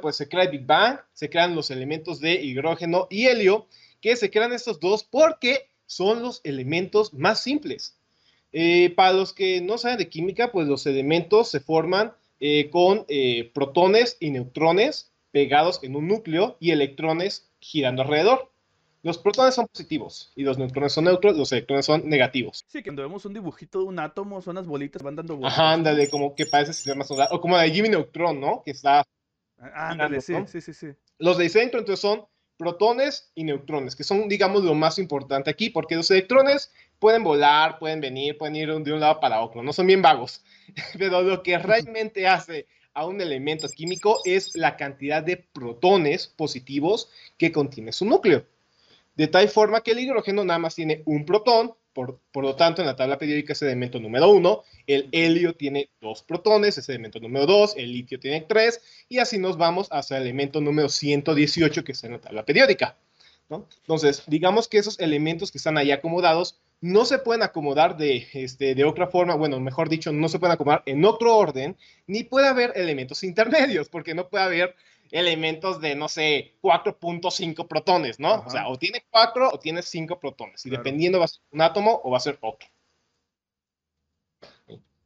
pues se crea el Big Bang, se crean los elementos de hidrógeno y helio, que se crean estos dos porque son los elementos más simples. Eh, para los que no saben de química, pues los elementos se forman eh, con eh, protones y neutrones pegados en un núcleo y electrones girando alrededor. Los protones son positivos y los neutrones son neutros, los electrones son negativos. Sí, cuando vemos un dibujito de un átomo, son las bolitas, van dando vueltas. Ajá, ándale, como que parece sistema solar, o como la de Jimmy Neutron, ¿no? Que está... Ah, ándale, sí, sí, sí, sí. Los de centro, entonces, son protones y neutrones, que son, digamos, lo más importante aquí, porque los electrones pueden volar, pueden venir, pueden ir de un lado para otro, no son bien vagos, pero lo que realmente hace a un elemento químico es la cantidad de protones positivos que contiene su núcleo. De tal forma que el hidrógeno nada más tiene un protón, por, por, lo tanto, en la tabla periódica es el elemento número uno, el helio tiene dos protones, es el elemento número dos, el litio tiene tres, y así nos vamos hasta el elemento número 118 que está en la tabla periódica. Entonces, digamos que esos elementos que están ahí acomodados no se pueden acomodar de, este, de otra forma, bueno, mejor dicho, no se pueden acomodar en otro orden, ni puede haber elementos intermedios, porque no puede haber elementos de, no sé, 4.5 protones, ¿no? O sea, o tiene 4 o tiene 5 protones. Y dependiendo va a ser un átomo o va a ser otro.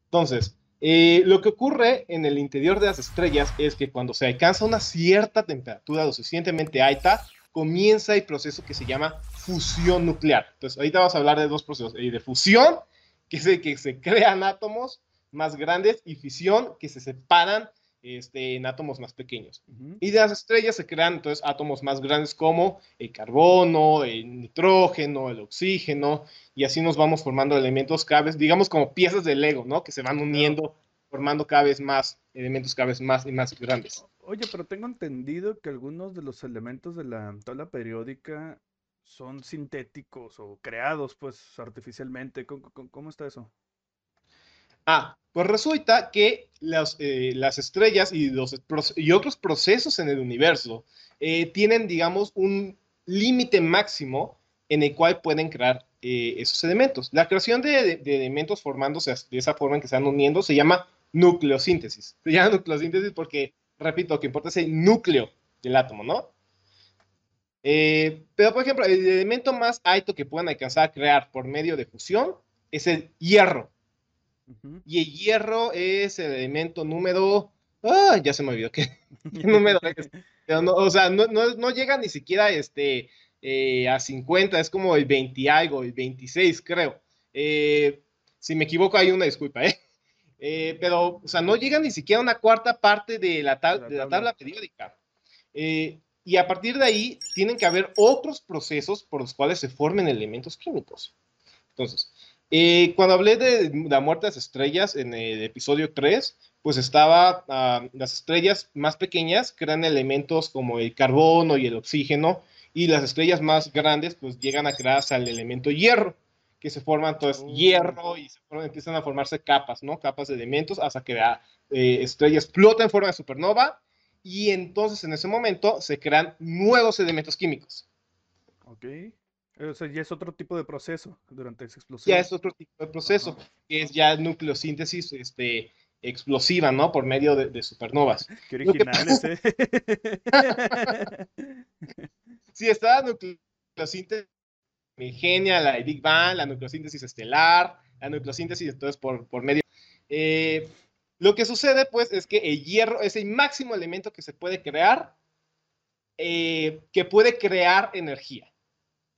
Entonces, eh, lo que ocurre en el interior de las estrellas es que cuando se alcanza una cierta temperatura lo suficientemente alta, comienza el proceso que se llama fusión nuclear. Entonces, ahorita vamos a hablar de dos procesos, de fusión, que es el que se crean átomos más grandes, y fisión, que se separan este, en átomos más pequeños. Y de las estrellas se crean entonces átomos más grandes como el carbono, el nitrógeno, el oxígeno, y así nos vamos formando elementos cada vez, digamos como piezas de Lego, ¿no? Que se van uniendo, formando cada vez más elementos cada vez más y más grandes. Oye, pero tengo entendido que algunos de los elementos de la tabla periódica son sintéticos o creados pues artificialmente. cómo está eso? Ah, pues resulta que eh, las estrellas y, otros procesos en el universo eh, tienen, digamos, un límite máximo en el cual pueden crear eh, esos elementos. La creación de, elementos formándose de esa forma en que se están uniendo se llama nucleosíntesis. Se llama nucleosíntesis porque, repito, lo que importa es el núcleo del átomo, ¿no? pero, por ejemplo, el elemento más alto que pueden alcanzar a crear por medio de fusión es el hierro. Y el hierro es el elemento número. Ah, ya se me olvidó qué, número es. o sea, no, no, no, llega ni siquiera este, eh, a 50, es como el 20 algo, el 26, creo. Eh, si me equivoco, hay una disculpa, ¿eh? ¿eh? pero, o sea, no llega ni siquiera a una cuarta parte de la, de la tabla periódica. y a partir de ahí, tienen que haber otros procesos por los cuales se formen elementos químicos. Entonces, eh, cuando hablé de la muerte de las estrellas en el episodio 3, pues estaba ah, las estrellas más pequeñas crean elementos como el carbono y el oxígeno, y las estrellas más grandes pues llegan a crear el elemento hierro, que se forman entonces oh. hierro y se empiezan a formarse capas, ¿no? Capas de elementos hasta que la eh, estrella explota en forma de supernova y entonces en ese momento se crean nuevos elementos químicos. Ok. O sea, ya es otro tipo de proceso durante esa explosión. Ya es otro tipo de proceso, que es ya nucleosíntesis este, explosiva, ¿no? Por medio de, supernovas. Qué originales, ¿eh? sí, está la nucleosíntesis genial, la Big Bang, la nucleosíntesis estelar, la nucleosíntesis, entonces, por, por medio... Eh, lo que sucede, pues, es que el hierro es el máximo elemento que se puede crear, eh, que puede crear energía.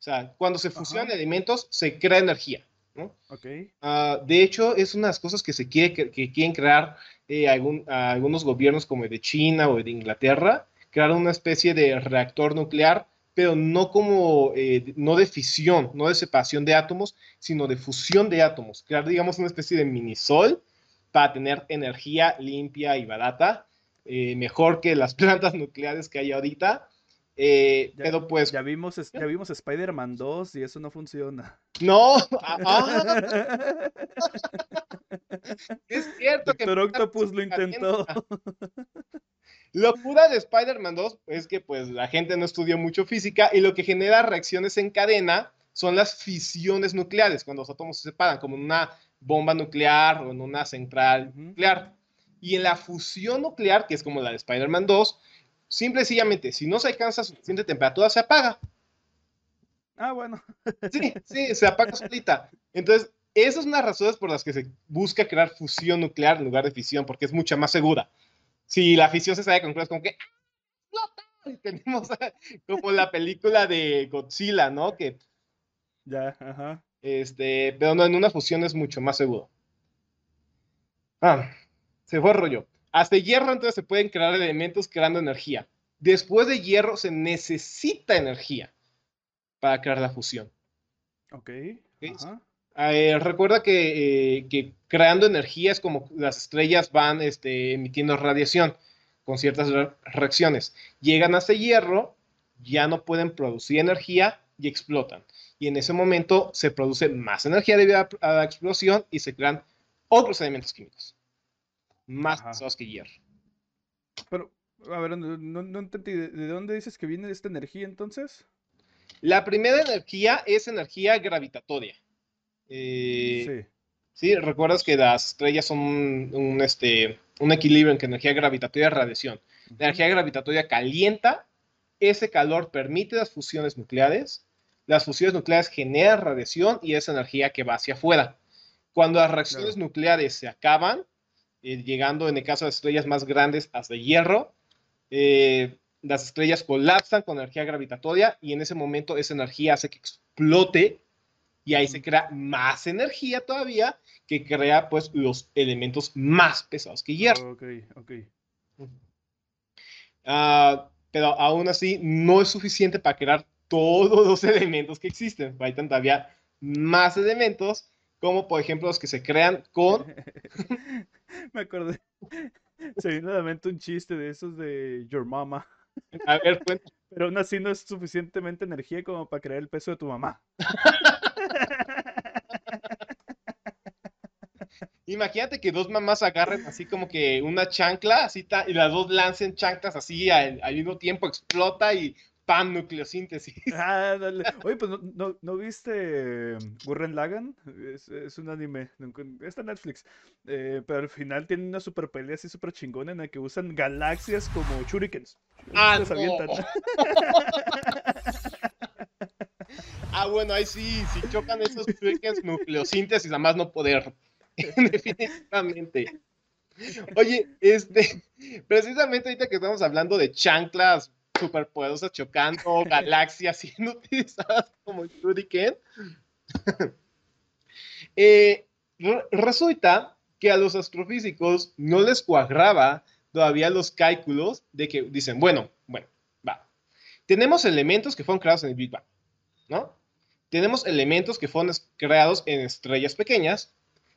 O sea, cuando se fusionan elementos, se crea energía. ¿no? Okay. Ah, de hecho, es unas cosas que se quiere, que, quieren crear eh, algunos gobiernos como el de China o el de Inglaterra, crear una especie de reactor nuclear, pero no como, eh, no de fisión, no de separación de átomos, sino de fusión de átomos. Crear, digamos, una especie de minisol para tener energía limpia y barata, eh, mejor que las plantas nucleares que hay ahorita, eh, pero pues. Ya vimos, ya vimos Spider-Man 2 y eso no funciona. No, ah, es cierto que. Doctor Octopus lo intentó. Locura de Spider-Man 2 es que pues la gente no estudió mucho física y lo que genera reacciones en cadena son las fisiones nucleares, cuando los átomos se separan, como en una bomba nuclear o en una central nuclear. Y en la fusión nuclear, que es como la de Spider-Man 2, simple y sencillamente, si no se alcanza suficiente temperatura, se apaga. Ah, bueno. Sí, sí, se apaga solita. Entonces, esas son las razones por las que se busca crear fusión nuclear en lugar de fisión, porque es mucha más segura. Si la fisión se sale con cosas como que y tenemos como la película de Godzilla, ¿no? Que ya, ajá. Este, pero no, en una fusión es mucho más seguro. Ah, se fue el rollo. Hasta hierro entonces se pueden crear elementos creando energía. Después de hierro se necesita energía para crear la fusión. Ok. Eh, recuerda que, eh, que, creando energía es como las estrellas van este, emitiendo radiación con ciertas reacciones. Llegan a ese hierro, ya no pueden producir energía y explotan. Y en ese momento se produce más energía debido a, la explosión y se crean otros elementos químicos. Más pesados que hierro. Pero, a ver, no, entendí. ¿De dónde dices que viene esta energía entonces? La primera energía es energía gravitatoria. Eh, sí. Sí, recuerdas que las estrellas son un, este, un equilibrio entre energía gravitatoria y radiación. La energía gravitatoria calienta, ese calor permite las fusiones nucleares, las fusiones nucleares generan radiación y esa energía que va hacia afuera. Cuando las reacciones nucleares se acaban, eh, llegando en el caso de estrellas más grandes hasta hierro, eh, las estrellas colapsan con energía gravitatoria y en ese momento esa energía hace que explote y ahí se crea más energía todavía que crea pues los elementos más pesados que hierro. Ok, ok. Ah, pero aún así no es suficiente para crear todos los elementos que existen. Hay todavía más elementos como por ejemplo los que se crean con... Me acordé. Se viene nuevamente un chiste de esos de Your Mama. A ver, cuenta. Pero aún así no es suficientemente energía como para crear el peso de tu mamá. Imagínate que dos mamás agarren así como que una chancla, así y las dos lancen chanclas así al, mismo tiempo, explota y ¡pam! nucleosíntesis. Ah, dale. Oye, pues no, no, viste Gurren Lagan, es, un anime, está en Netflix, eh, pero al final tiene una super pelea así super chingona en la que usan galaxias como shurikens. Ah, Ah, bueno, ahí sí, si chocan esos shurikens, nucleosíntesis, además no poder. Definitivamente. Oye, este, precisamente ahorita que estamos hablando de chanclas superpoderosas chocando, galaxias siendo utilizadas como shuriken, eh, resulta que a los astrofísicos no les cuadraba todavía los cálculos de que dicen, bueno, bueno, va, tenemos elementos que fueron creados en el Big Bang, ¿no? Tenemos elementos que fueron creados en estrellas pequeñas,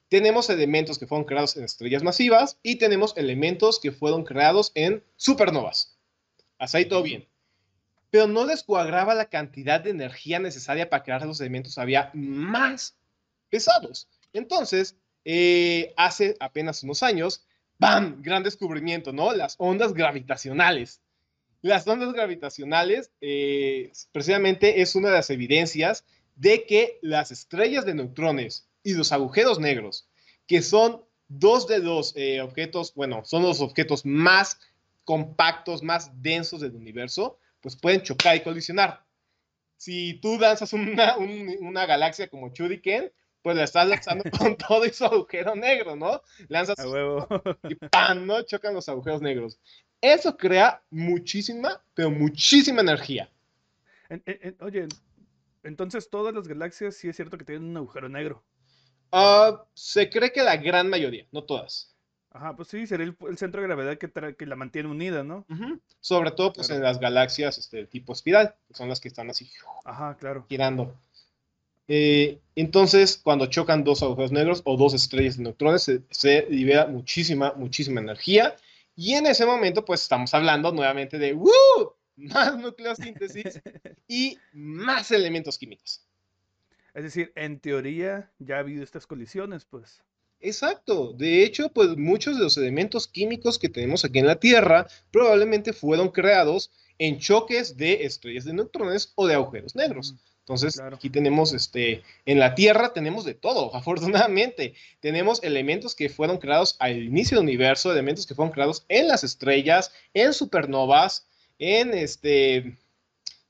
tenemos elementos que fueron creados en estrellas masivas y tenemos elementos que fueron creados en supernovas. Hasta ahí todo bien. Pero no les cuadraba la cantidad de energía necesaria para crear los elementos había más pesados. Entonces, eh, hace apenas unos años, ¡bam! Gran descubrimiento, ¿no? Las ondas gravitacionales. Las ondas gravitacionales, eh, precisamente, es una de las evidencias de que las estrellas de neutrones y los agujeros negros, que son dos de los eh, objetos, bueno, son los objetos más compactos, más densos del universo, pues pueden chocar y colisionar. Si tú lanzas una, una galaxia como Churiken, pues la estás lanzando con todo ese agujero negro, ¿no? Lanzas y ¡pam! ¿no? Chocan los agujeros negros. Eso crea muchísima, pero muchísima energía. oye, entonces todas las galaxias sí es cierto que tienen un agujero negro. Uh, se cree que la gran mayoría, no todas. Ajá, pues sí, sería el, centro de gravedad que, que, la mantiene unida, ¿no? Sobre todo, pues en las galaxias este, tipo espiral, que son las que están así Ajá, claro. girando. Eh, entonces, cuando chocan dos agujeros negros o dos estrellas de neutrones, se, se, libera muchísima, muchísima energía. Y en ese momento, pues estamos hablando nuevamente de ¡Woo! más nucleosíntesis y más elementos químicos. Es decir, en teoría ya ha habido estas colisiones, pues. Exacto. De hecho, pues muchos de los elementos químicos que tenemos aquí en la Tierra probablemente fueron creados en choques de estrellas de neutrones o de agujeros negros. Entonces, aquí tenemos, este, en la Tierra tenemos de todo, afortunadamente. Tenemos elementos que fueron creados al inicio del universo, elementos que fueron creados en las estrellas, en supernovas, en, este,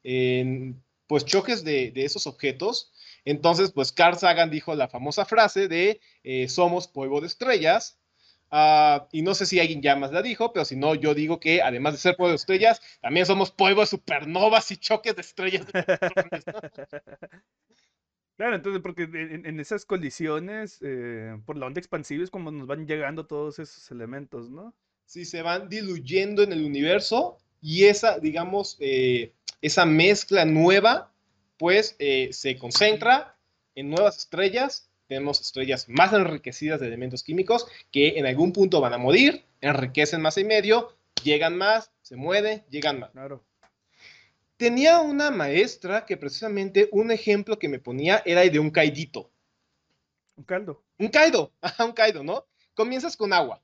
en, pues, choques de, esos objetos. Entonces, pues, Carl Sagan dijo la famosa frase de eh, somos polvo de estrellas, Ah, y no sé si alguien ya más la dijo, pero si no, yo digo que además de ser polvo de estrellas, también somos polvo de supernovas y choques de estrellas. claro, entonces, porque en, esas colisiones, eh, por la onda expansiva es como nos van llegando todos esos elementos, ¿no? Sí, se van diluyendo en el universo y esa, digamos, eh, esa mezcla nueva, pues eh, se concentra en nuevas estrellas tenemos estrellas más enriquecidas de elementos químicos que en algún punto van a morir, enriquecen más y medio, llegan más, se mueven, llegan más. Claro. Tenía una maestra que precisamente un ejemplo que me ponía era de un caidito. Un caldo. Un caido, un caido, ¿no? Comienzas con agua.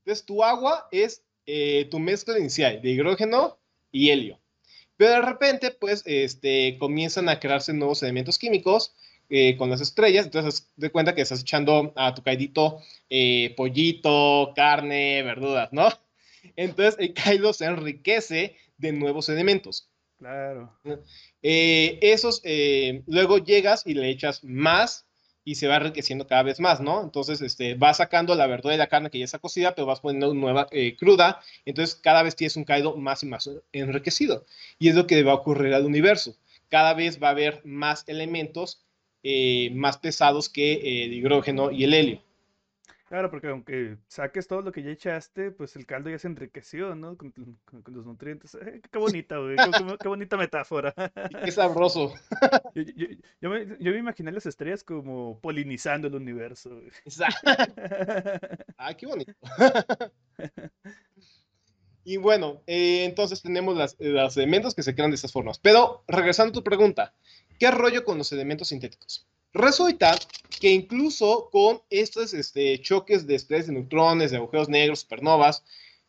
Entonces tu agua es eh, tu mezcla inicial de hidrógeno y helio. Pero de repente, pues, este, comienzan a crearse nuevos elementos químicos eh, con las estrellas, entonces de cuenta que estás echando a tu caidito eh, pollito, carne, verduras, ¿no? Entonces el caido se enriquece de nuevos elementos. Claro. Eh, esos, luego llegas y le echas más y se va enriqueciendo cada vez más, ¿no? Entonces, este, vas sacando la verdura y la carne que ya está cocida, pero vas poniendo nueva cruda, entonces cada vez tienes un caido más y más enriquecido. Y es lo que va a ocurrir al universo. Cada vez va a haber más elementos eh, más pesados que eh, el hidrógeno y el helio. Claro, porque aunque saques todo lo que ya echaste, pues el caldo ya se enriqueció, ¿no? Con, los nutrientes. Eh, qué bonita, güey. Qué, bonita metáfora. Qué sabroso. Yo, me, imaginé las estrellas como polinizando el universo. Exacto. Ah, qué bonito. Y bueno, entonces tenemos los elementos que se crean de estas formas. Pero regresando a tu pregunta, ¿Qué rollo con los elementos sintéticos? Resulta que incluso con estos este, choques de estrés de neutrones, de agujeros negros, supernovas,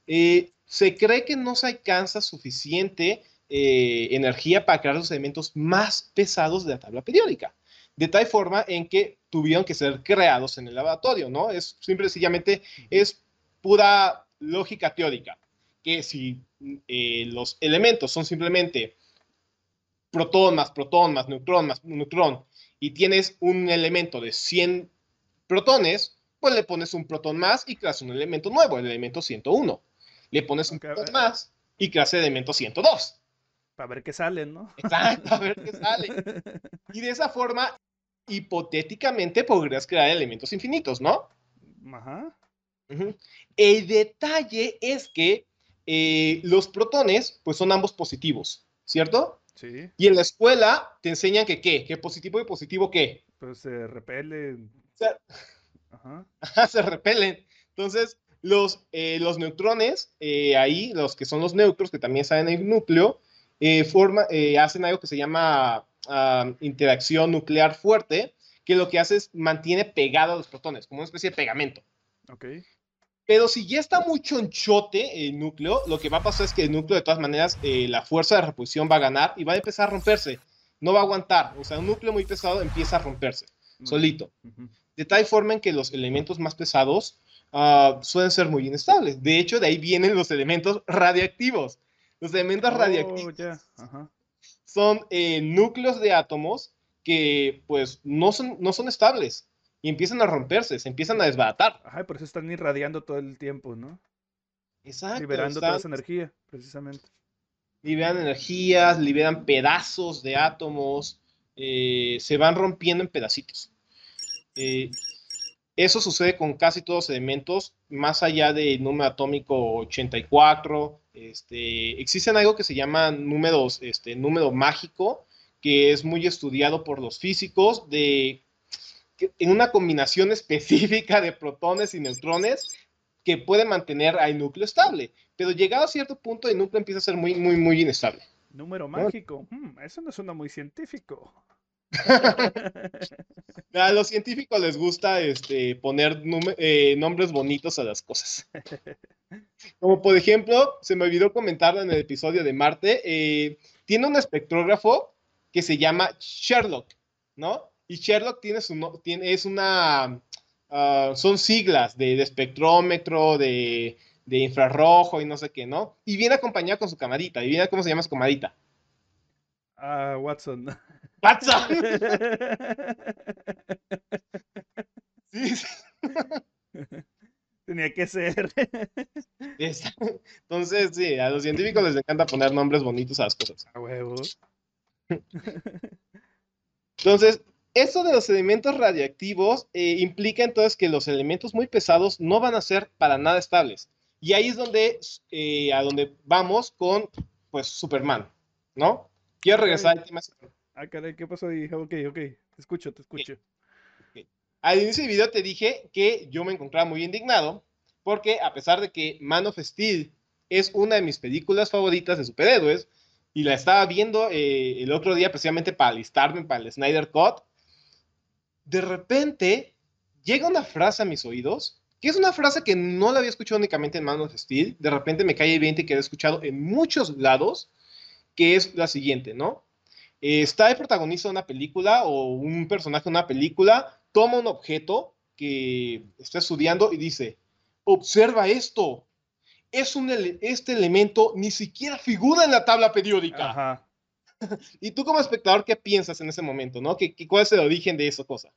eh, se cree que no se alcanza suficiente eh, energía para crear los elementos más pesados de la tabla periódica. De tal forma en que tuvieron que ser creados en el laboratorio, ¿no? Es simple sencillamente, es pura lógica teórica, que si eh, los elementos son simplemente protón más protón más neutrón más neutrón y tienes un elemento de 100 protones, pues le pones un protón más y creas un elemento nuevo, el elemento 101. Le pones un protón más y creas el elemento 102. Para ver qué sale, ¿no? Exacto, a ver qué sale. Y de esa forma, hipotéticamente podrías crear elementos infinitos, ¿no? Ajá. El detalle es que eh, los protones, pues son ambos positivos, ¿cierto? Y en la escuela te enseñan que qué, que positivo y positivo qué. Pues se repelen. Se, repelen. Entonces, los, eh, los neutrones, eh, ahí, los que son los neutros, que también salen en el núcleo, eh, forma, hacen algo que se llama ah, interacción nuclear fuerte, que lo que hace es mantiene pegado a los protones, como una especie de pegamento. Ok. Pero si ya está muy chonchote el núcleo, lo que va a pasar es que el núcleo, de todas maneras, eh, la fuerza de reposición va a ganar y va a empezar a romperse. No va a aguantar. O sea, un núcleo muy pesado empieza a romperse solito. De tal forma en que los elementos más pesados uh, suelen ser muy inestables. De hecho, de ahí vienen los elementos radiactivos. Los elementos oh, radiactivos son eh, núcleos de átomos que, pues, no son, no son estables y empiezan a romperse, se empiezan a desbaratar. Ajá, por eso están irradiando todo el tiempo, ¿no? Exacto. Liberando toda esa energía, precisamente. Liberan energías, liberan pedazos de átomos, eh, se van rompiendo en pedacitos. Eh, eso sucede con casi todos los elementos, más allá del número atómico 84. Este, existen algo que se llama números, este, número mágico, que es muy estudiado por los físicos, de en una combinación específica de protones y neutrones que puede mantener al núcleo estable. Pero llegado a cierto punto, el núcleo empieza a ser muy, muy, muy inestable. Número mágico. Hmm, eso no suena muy científico. a los científicos les gusta este, poner eh, nombres bonitos a las cosas. Como por ejemplo, se me olvidó comentar en el episodio de Marte, eh, tiene un espectrógrafo que se llama Sherlock, ¿no? Y Sherlock tiene su, tiene, es una, ah, son siglas de, espectrómetro, de, de, infrarrojo y no sé qué, ¿no? Y viene acompañado con su camarita. ¿Y viene cómo se llama su camarita? Ah, Watson. Watson. sí. Tenía que ser. Entonces, sí, a los científicos les encanta poner nombres bonitos a las cosas. A huevo. Entonces, esto de los elementos radiactivos eh, implica entonces que los elementos muy pesados no van a ser para nada estables. Y ahí es donde, eh, a donde vamos con, pues, Superman, ¿no? Quiero regresar al tema. Ah, caray, ¿qué pasó ahí? Ok, ok, te escucho, te escucho. Al inicio del video te dije que yo me encontraba muy indignado porque a pesar de que Man of Steel es una de mis películas favoritas de superhéroes y la estaba viendo eh, el otro día precisamente para alistarme para el Snyder Cut, de repente llega una frase a mis oídos, que es una frase que no la había escuchado únicamente en Man of Steel, de repente me cae el 20 que he escuchado en muchos lados, que es la siguiente, ¿no? está el protagonista de una película o un personaje de una película toma un objeto que está estudiando y dice, observa esto, es un este elemento ni siquiera figura en la tabla periódica. y tú como espectador, ¿qué piensas en ese momento? ¿no? ¿Qué, cuál es el origen de esa cosa?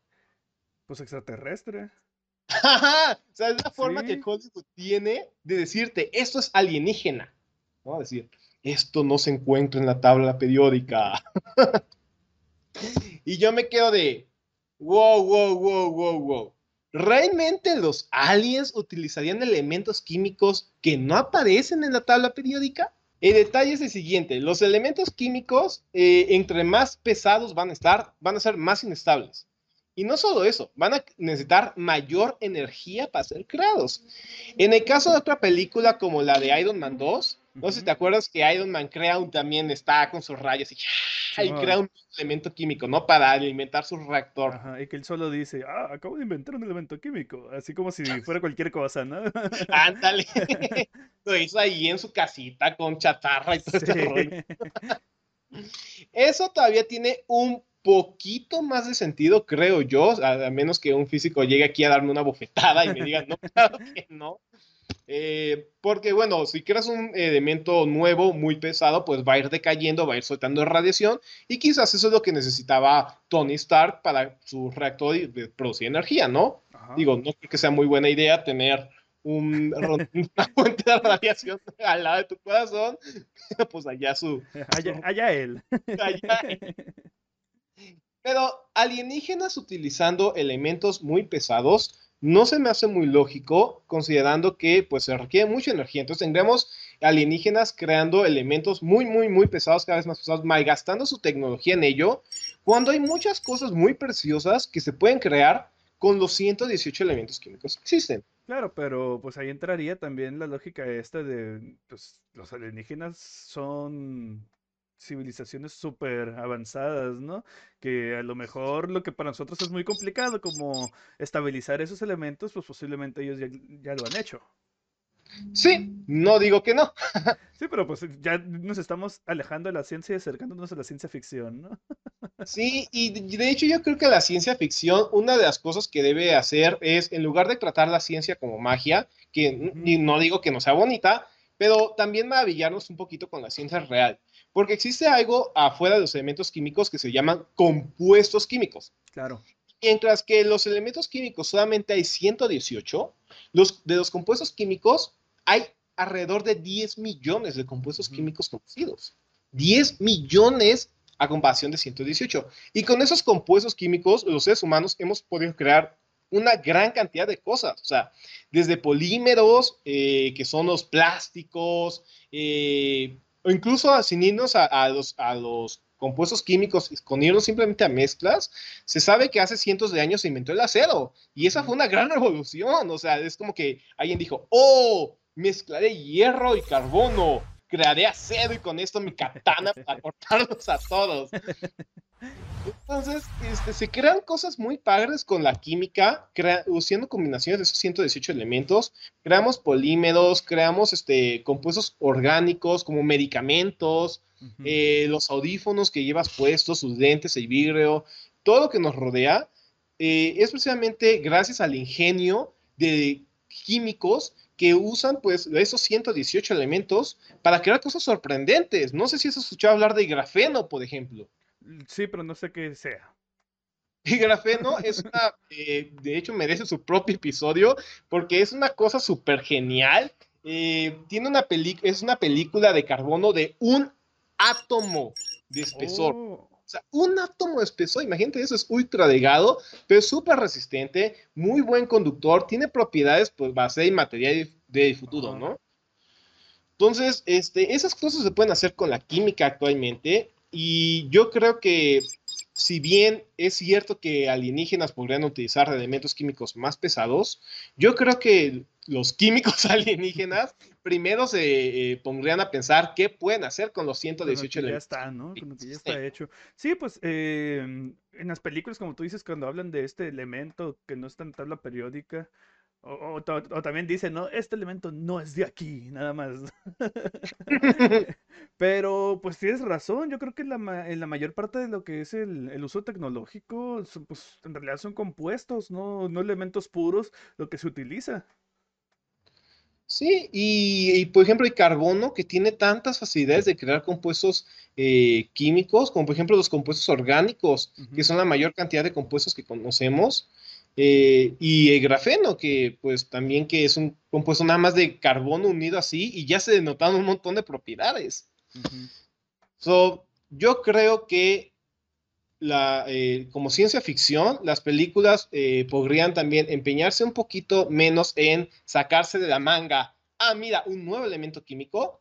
Pues extraterrestre. o sea, es la forma que Hollywood tiene de decirte, esto es alienígena. ¿no? Decir, esto no se encuentra en la tabla periódica. y yo me quedo de, Wow, wow, wow, wow, wow. ¿Realmente los aliens utilizarían elementos químicos que no aparecen en la tabla periódica? El detalle es el siguiente, los elementos químicos, eh, entre más pesados van a estar, van a ser más inestables. Y no solo eso, van a necesitar mayor energía para ser creados. En el caso de otra película como la de Iron Man 2, no sé si te acuerdas que Iron Man crea un, también está con sus rayos y, crea un elemento químico, ¿no? Para alimentar su reactor. Ajá, y que él solo dice, ah, acabo de inventar un elemento químico, así como si fuera cualquier cosa, ¿no? Ándale. Lo hizo ahí en su casita con chatarra y todo ese rollo. Eso todavía tiene un poquito más de sentido, creo yo, a, menos que un físico llegue aquí a darme una bofetada y me diga, no, claro que no. Eh, porque bueno, si creas un elemento nuevo, muy pesado, pues va a ir decayendo, va a ir soltando radiación y quizás eso es lo que necesitaba Tony Stark para su reactor de producir energía, ¿no? Digo, no creo que sea muy buena idea tener un, una fuente de radiación al lado de tu corazón, pues allá su... Allá, él. Allá él. Pero alienígenas utilizando elementos muy pesados no se me hace muy lógico considerando que pues se requiere mucha energía. Entonces tendremos alienígenas creando elementos muy, muy, muy pesados, cada vez más pesados, malgastando su tecnología en ello, cuando hay muchas cosas muy preciosas que se pueden crear con los 118 elementos químicos que existen. Claro, pero pues ahí entraría también la lógica esta de, pues los alienígenas son civilizaciones súper avanzadas, ¿no? Que a lo mejor lo que para nosotros es muy complicado, como estabilizar esos elementos, pues posiblemente ellos ya, lo han hecho. Sí, no digo que no. sí, pero pues ya nos estamos alejando de la ciencia y acercándonos a la ciencia ficción, ¿no? sí, y de hecho yo creo que la ciencia ficción, una de las cosas que debe hacer es, en lugar de tratar la ciencia como magia, que no digo que no sea bonita, pero también maravillarnos un poquito con la ciencia real. Porque existe algo afuera de los elementos químicos que se llaman compuestos químicos. Claro. Mientras que los elementos químicos solamente hay 118, los, de los compuestos químicos hay alrededor de 10 millones de compuestos químicos conocidos. 10 millones a comparación de 118. Y con esos compuestos químicos, los seres humanos hemos podido crear una gran cantidad de cosas, o sea, desde polímeros, eh, que son los plásticos, eh, o incluso sin irnos a, los, a los compuestos químicos, con irnos simplemente a mezclas, se sabe que hace cientos de años se inventó el acero y esa fue una gran revolución, o sea, es como que alguien dijo, oh, mezclaré hierro y carbono, crearé acero y con esto mi katana para cortarlos a todos. Entonces, este, se crean cosas muy padres con la química, usando combinaciones de esos 118 elementos. Creamos polímeros, creamos este, compuestos orgánicos como medicamentos, eh, los audífonos que llevas puestos, sus lentes, el vidrio, todo lo que nos rodea, eh, es precisamente gracias al ingenio de químicos que usan pues esos 118 elementos para crear cosas sorprendentes. No sé si has escuchado hablar de grafeno, por ejemplo. Sí, pero no sé qué sea. Y grafeno es una, eh, de hecho merece su propio episodio porque es una cosa súper genial. Eh, tiene una película, es una película de carbono de un átomo de espesor. Oh. O sea, un átomo de espesor, imagínate, eso es ultra delgado, pero es súper resistente, muy buen conductor, tiene propiedades, pues, base y material de futuro, ¿no? Entonces, este, esas cosas se pueden hacer con la química actualmente. Y yo creo que si bien es cierto que alienígenas podrían utilizar elementos químicos más pesados, yo creo que los químicos alienígenas primero se eh, pondrían a pensar qué pueden hacer con los 118 elementos. Ya está, ¿no? Con lo que ya está hecho. Sí, pues em, en las películas, como tú dices, cuando hablan de este elemento que no está en tabla periódica, o, también dice, no, este elemento no es de aquí, nada más. Pero pues tienes razón, yo creo que en la, en la mayor parte de lo que es el, uso tecnológico, pues en realidad son compuestos, no, no elementos puros lo que se utiliza. Sí, y, por ejemplo el carbono que tiene tantas facilidades de crear compuestos eh, químicos, como por ejemplo los compuestos orgánicos, que son la mayor cantidad de compuestos que conocemos, eh, y el grafeno, que pues también que es un compuesto nada más de carbono unido así y ya se denotan un montón de propiedades. so, yo creo que la, eh, como ciencia ficción, las películas eh, podrían también empeñarse un poquito menos en sacarse de la manga, ah, mira, un nuevo elemento químico,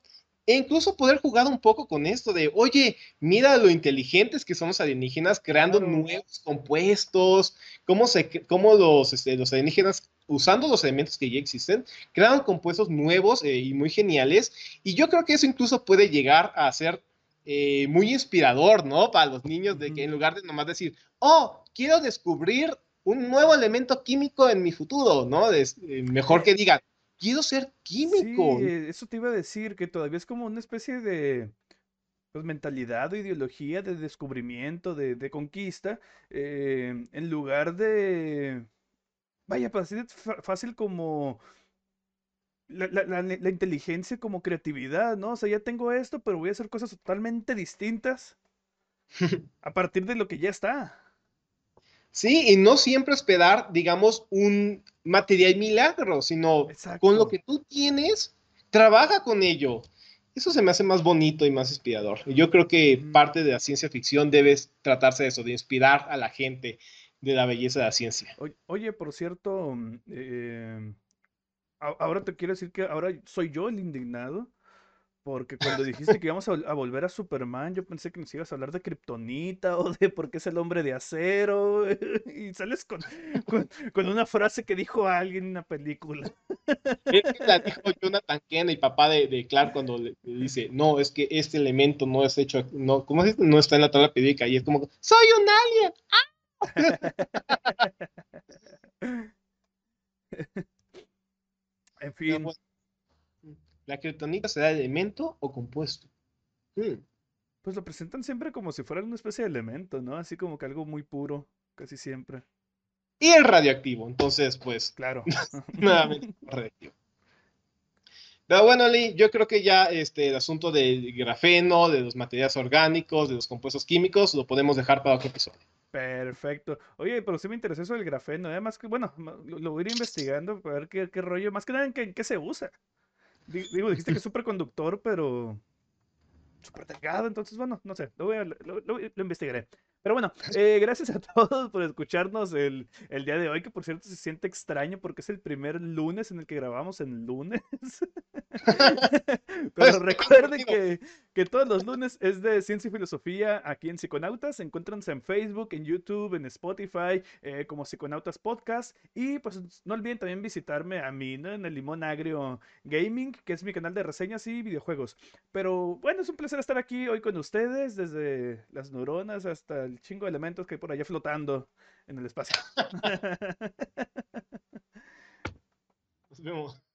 e incluso poder jugar un poco con esto de, oye, mira lo inteligentes que somos alienígenas creando nuevos compuestos, cómo, se, cómo los, este, los alienígenas, usando los elementos que ya existen, crean compuestos nuevos eh, y muy geniales. Y yo creo que eso incluso puede llegar a ser eh, muy inspirador, ¿no? Para los niños, de que en lugar de nomás decir, oh, quiero descubrir un nuevo elemento químico en mi futuro, ¿no? Eh, mejor que digan, quiero ser químico. Sí, eso te iba a decir, que todavía es como una especie de pues, mentalidad o ideología de descubrimiento, de, conquista, eh, en lugar de, vaya, para así fácil como la, la, inteligencia como creatividad, ¿no? O sea, ya tengo esto, pero voy a hacer cosas totalmente distintas a partir de lo que ya está. Sí, y no siempre esperar, digamos, un material milagro, sino con lo que tú tienes, trabaja con ello. Eso se me hace más bonito y más inspirador. Yo creo que parte de la ciencia ficción debe tratarse de eso, de inspirar a la gente de la belleza de la ciencia. Oye, por cierto, eh, ahora te quiero decir que ahora soy yo el indignado. Porque cuando dijiste que íbamos a, volver a Superman, yo pensé que nos ibas a hablar de Kryptonita o de por qué es el hombre de acero. Y sales con, con, una frase que dijo alguien en una película. Es que la dijo Jonathan Kennedy, papá de, de Clark, cuando le, dice, no, es que este elemento no es hecho, no, ¿cómo es? No está en la tabla periódica. Y es como, ¡soy un alien! ¡Ah! en fin. ¿La criptonita será elemento o compuesto? Hmm. Pues lo presentan siempre como si fuera una especie de elemento, ¿no? Así como que algo muy puro, casi siempre. Y el radioactivo, entonces, pues. Claro. nuevamente, radioactivo. Pero bueno, Lee, yo creo que ya este, el asunto del grafeno, de los materiales orgánicos, de los compuestos químicos, lo podemos dejar para otro episodio. Perfecto. Oye, pero sí me interesó eso del grafeno. Además, que bueno, lo, voy a ir investigando para ver qué, qué rollo, más que nada en qué se usa. Digo, dijiste que es súper conductor, pero súper delgado, entonces, bueno, no sé, lo, voy a, lo, investigaré. Pero bueno, eh, gracias a todos por escucharnos el, el, día de hoy, que por cierto se siente extraño porque es el primer lunes en el que grabamos en lunes. Pero recuerden que, que todos los lunes es de ciencia y filosofía aquí en Psiconautas. Encuéntranse en Facebook, en YouTube, en Spotify, eh, como Psiconautas Podcast. Y pues no olviden también visitarme a mí, ¿no? En el Limón Agrio Gaming, que es mi canal de reseñas y videojuegos. Pero bueno, es un placer estar aquí hoy con ustedes, desde las neuronas hasta el chingo de elementos que hay por allá flotando en el espacio.